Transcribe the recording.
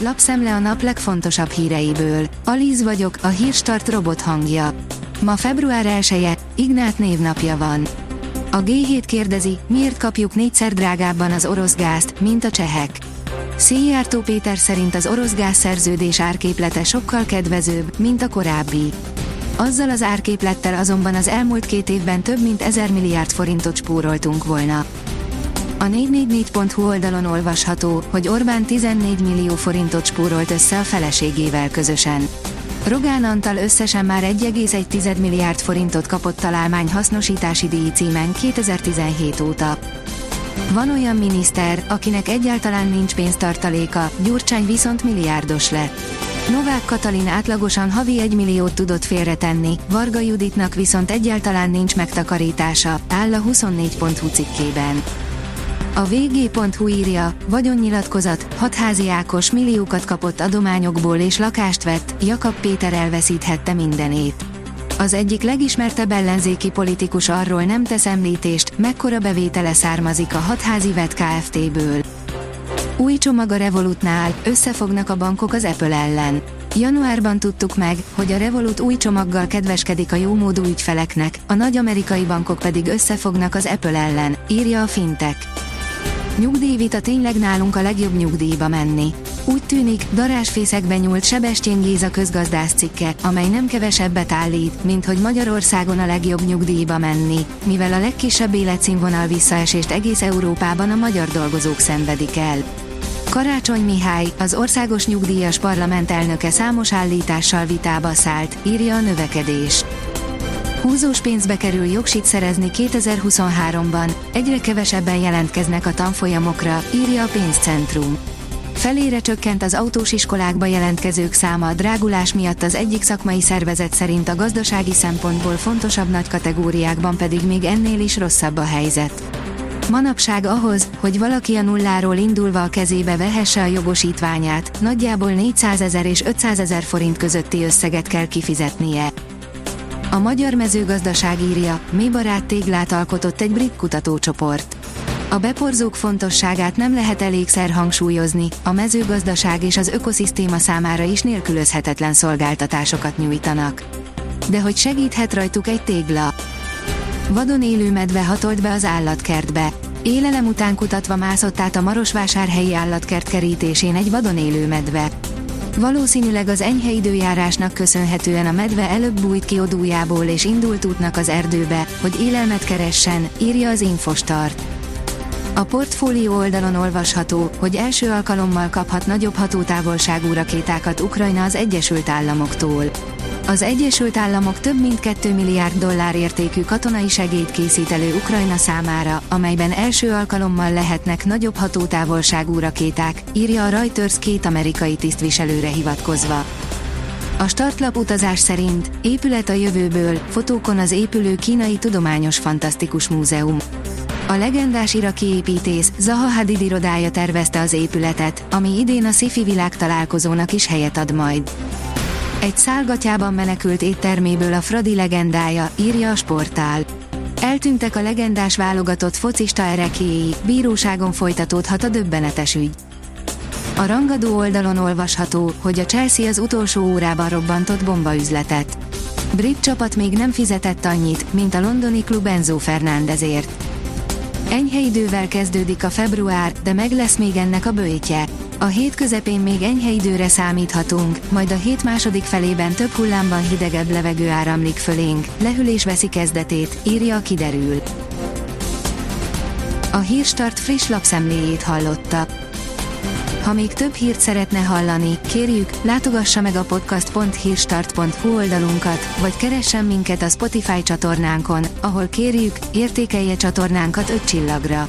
lapszemle a nap legfontosabb híreiből. Alíz vagyok, a hírstart robot hangja. Ma február 1 -e, Ignát névnapja van. A G7 kérdezi, miért kapjuk négyszer drágábban az orosz gázt, mint a csehek. Széjártó Péter szerint az orosz gázszerződés árképlete sokkal kedvezőbb, mint a korábbi. Azzal az árképlettel azonban az elmúlt két évben több mint 1000 milliárd forintot spóroltunk volna. A 444.hu oldalon olvasható, hogy Orbán 14 millió forintot spórolt össze a feleségével közösen. Rogán Antal összesen már 1,1 milliárd forintot kapott találmány hasznosítási díj címen 2017 óta. Van olyan miniszter, akinek egyáltalán nincs pénztartaléka, Gyurcsány viszont milliárdos lett. Novák Katalin átlagosan havi 1 milliót tudott félretenni, Varga Juditnak viszont egyáltalán nincs megtakarítása, áll a 24.hu cikkében. A vg.hu írja, vagyonnyilatkozat, hatházi Ákos milliókat kapott adományokból és lakást vett, Jakab Péter elveszíthette mindenét. Az egyik legismertebb ellenzéki politikus arról nem tesz említést, mekkora bevétele származik a hatházi vett Kft-ből. Új csomag a Revolutnál, összefognak a bankok az Apple ellen. Januárban tudtuk meg, hogy a Revolut új csomaggal kedveskedik a jómódú ügyfeleknek, a nagy amerikai bankok pedig összefognak az Apple ellen, írja a Fintech. Nyugdíjvita tényleg nálunk a legjobb nyugdíjba menni. Úgy tűnik, darásfészekben nyúlt Sebestyén Géza közgazdász cikke, amely nem kevesebbet állít, mint hogy Magyarországon a legjobb nyugdíjba menni, mivel a legkisebb életszínvonal visszaesést egész Európában a magyar dolgozók szenvedik el. Karácsony Mihály, az Országos Nyugdíjas Parlament elnöke számos állítással vitába szállt, írja a növekedés. Húzós pénzbe kerül jogsit szerezni 2023-ban, egyre kevesebben jelentkeznek a tanfolyamokra, írja a pénzcentrum. Felére csökkent az autós iskolákba jelentkezők száma a drágulás miatt az egyik szakmai szervezet szerint a gazdasági szempontból fontosabb nagy kategóriákban pedig még ennél is rosszabb a helyzet. Manapság ahhoz, hogy valaki a nulláról indulva a kezébe vehesse a jogosítványát, nagyjából 400 ezer és 500 ezer forint közötti összeget kell kifizetnie. A magyar mezőgazdaság írja, mi barát téglát alkotott egy brit kutatócsoport. A beporzók fontosságát nem lehet elégszer hangsúlyozni, a mezőgazdaság és az ökoszisztéma számára is nélkülözhetetlen szolgáltatásokat nyújtanak. De hogy segíthet rajtuk egy tégla? Vadon élő medve hatolt be az állatkertbe. Élelem után kutatva mászott át a Marosvásárhelyi állatkert kerítésén egy vadon élő medve. Valószínűleg az enyhe időjárásnak köszönhetően a medve előbb bújt ki odújából és indult útnak az erdőbe, hogy élelmet keressen, írja az Infostart. A portfólió oldalon olvasható, hogy első alkalommal kaphat nagyobb hatótávolságú rakétákat Ukrajna az Egyesült Államoktól. Az Egyesült Államok több mint 2 milliárd dollár értékű katonai segélyt készít elő Ukrajna számára, amelyben első alkalommal lehetnek nagyobb hatótávolságú rakéták, írja a Reuters két amerikai tisztviselőre hivatkozva. A startlap utazás szerint épület a jövőből, fotókon az épülő kínai tudományos fantasztikus múzeum. A legendás iraki építész Zaha Hadid irodája tervezte az épületet, ami idén a sci világ találkozónak is helyet ad majd. Egy szálgatyában menekült étterméből a Fradi legendája, írja a sportál. Eltűntek a legendás válogatott focista erekéi, bíróságon folytatódhat a döbbenetes ügy. A rangadó oldalon olvasható, hogy a Chelsea az utolsó órában robbantott bombaüzletet. Brit csapat még nem fizetett annyit, mint a londoni klub Enzo Fernándezért. Enyhe idővel kezdődik a február, de meg lesz még ennek a bőjtje. A hét közepén még enyhe időre számíthatunk, majd a hét második felében több hullámban hidegebb levegő áramlik fölénk, lehűlés veszi kezdetét, írja a kiderül. A Hírstart friss lapszemléjét hallotta. Ha még több hírt szeretne hallani, kérjük, látogassa meg a podcast.hírstart.hu oldalunkat, vagy keressen minket a Spotify csatornánkon, ahol kérjük, értékelje csatornánkat 5 csillagra.